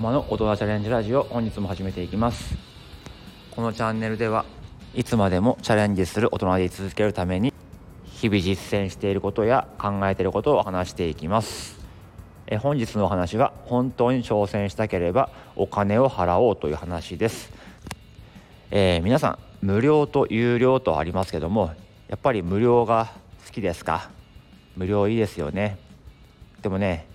様の大人チャレンジラジオ本日も始めていきます。このチャンネルではいつまでもチャレンジする大人で居続けるために日々実践していることや考えていることを話していきます。え本日のお話は本当に挑戦したければお金を払おうという話です、えー、皆さん無料と有料とありますけどもやっぱり無料が好きですか？無料いいですよね。でもね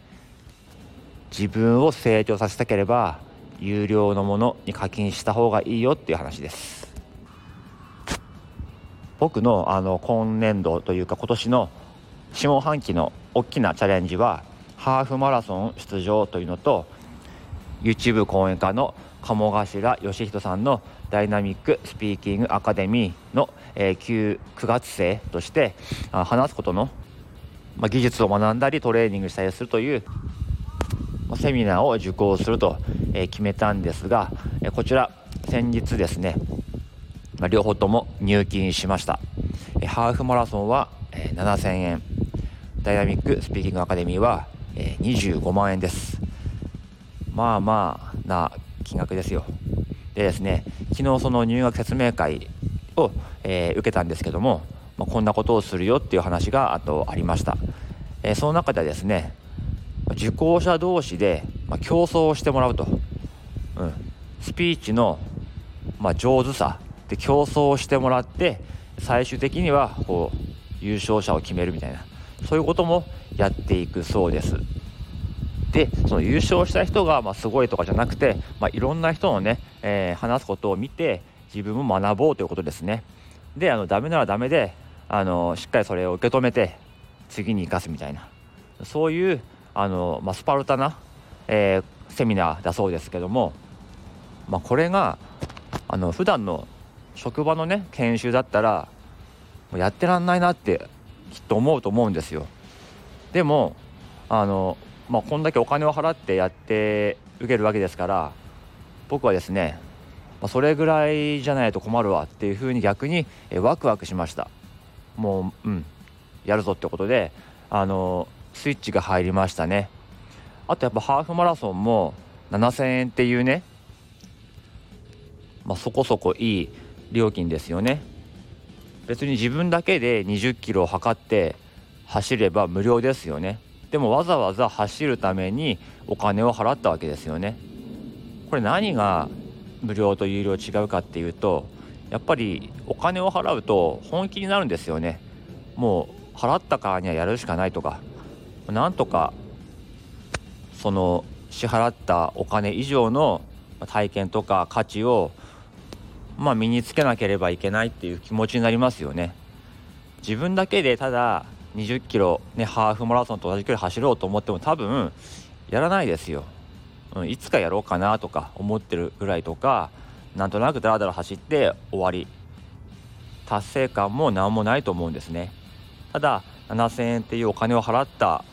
自分を成長させたければ有料のものに課金した方がいいよっていう話です。僕のあの今年度というか今年の下半期の大きなチャレンジはハーフマラソン出場というのと YouTube 講演家の鴨頭義人さんのダイナミックスピーキングアカデミーの、え、9, 9月生として話すことの、ま、技術を学んだりトレーニングしたりするというセミナーを受講すると決めたんですがこちら先日ですね両方とも入金しました。ハーフマラソンは7000円。ダイナミックスピーキングアカデミーは25万円です。まあまあな金額ですよ。でですね昨日その入学説明会を、受けたんですけども、こんなことをするよっていう話があとありました、その中でですね受講者同士で、まあ、競争をしてもらうと、うん、スピーチの、まあ、上手さで競争をしてもらって最終的にはこう優勝者を決めるみたいな。そういうこともやっていくそうです。でその優勝した人がまあすごいとかじゃなくて、まあ、いろんな人のね、えー、話すことを見て自分も学ぼうということですね。であのダメならダメであのしっかりそれを受け止めて次に生かすみたいな。そういうあの、まあ、スパルタな、えー、セミナーだそうですけども、まあ、これがあの普段の職場のね研修だったらもうやってらんないなってきっと思うと思うんですよ。でもあの、まあ、こんだけお金を払ってやって受けるわけですから僕はですね、まあ、それぐらいじゃないと困るわっていうふうに逆にえワクワクしました。もううんやるぞってことであのスイッチが入りましたね。あとやっぱハーフマラソンも7000円っていうねまあ、そこそこいい料金ですよね。別に自分だけで20キロを測って走れば無料ですよね。でもわざわざ走るためにお金を払ったわけですよね。これ何が無料と有料違うかっていうとやっぱりお金を払うと本気になるんですよね。もう払ったからにはやるしかないとか。なんとかその支払ったお金以上の体験とか価値をまあ身につけなければいけないっていう気持ちになりますよね。自分だけでただ20キロねハーフマラソンと同じ距離走ろうと思っても多分やらないですよ。うん、いつかやろうかなとか思ってるぐらいとかなんとなくダラダラ走って終わり達成感も何もないと思うんですね。ただ7000円っていうお金を払った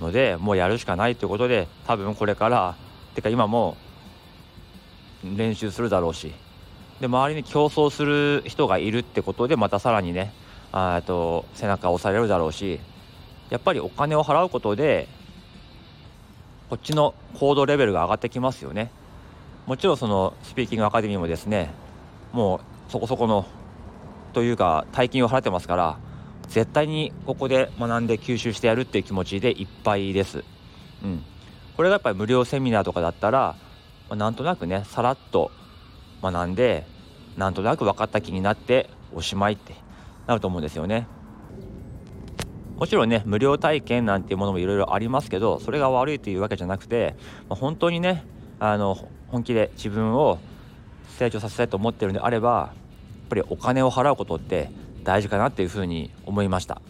のでもうやるしかないということで多分これからてか今も練習するだろうしで周りに競争する人がいるってことでまたさらにねあと背中を押されるだろうしやっぱりお金を払うことでこっちの行動レベルが上がってきますよね。もちろんそのスピーキングアカデミーもですねもうそこそこのというか大金を払ってますから絶対にここで学んで吸収してやるっていう気持ちでいっぱいです。うん、これがやっぱり無料セミナーとかだったら、まあ、なんとなくねさらっと学んでなんとなく分かった気になっておしまいってなると思うんですよね。もちろんね無料体験なんていうものもいろいろありますけどそれが悪いというわけじゃなくて、まあ、本当にねあの本気で自分を成長させたいと思ってるんであればやっぱりお金を払うことって大事かなっていうふうに思いました。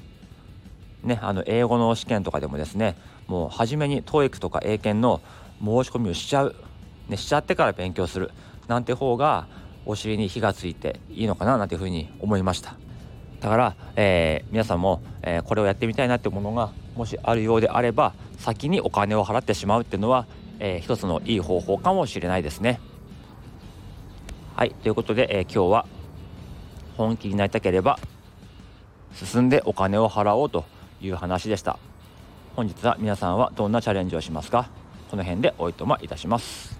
ね、あの英語の試験とかでもですねもう初めに TOEIC とか英検の申し込みをしちゃう、ね、しちゃってから勉強するなんて方がお尻に火がついていいのかななんていうふうに思いましただから、えー、皆さんも、えー、これをやってみたいなってものがもしあるようであれば先にお金を払ってしまうっていうのは、えー、一つのいい方法かもしれないですねはいということで、え今日は本気になりたければ進んでお金を払おうという話でした。本日は皆さんはどんなチャレンジをしますか？この辺でおいとまいたします。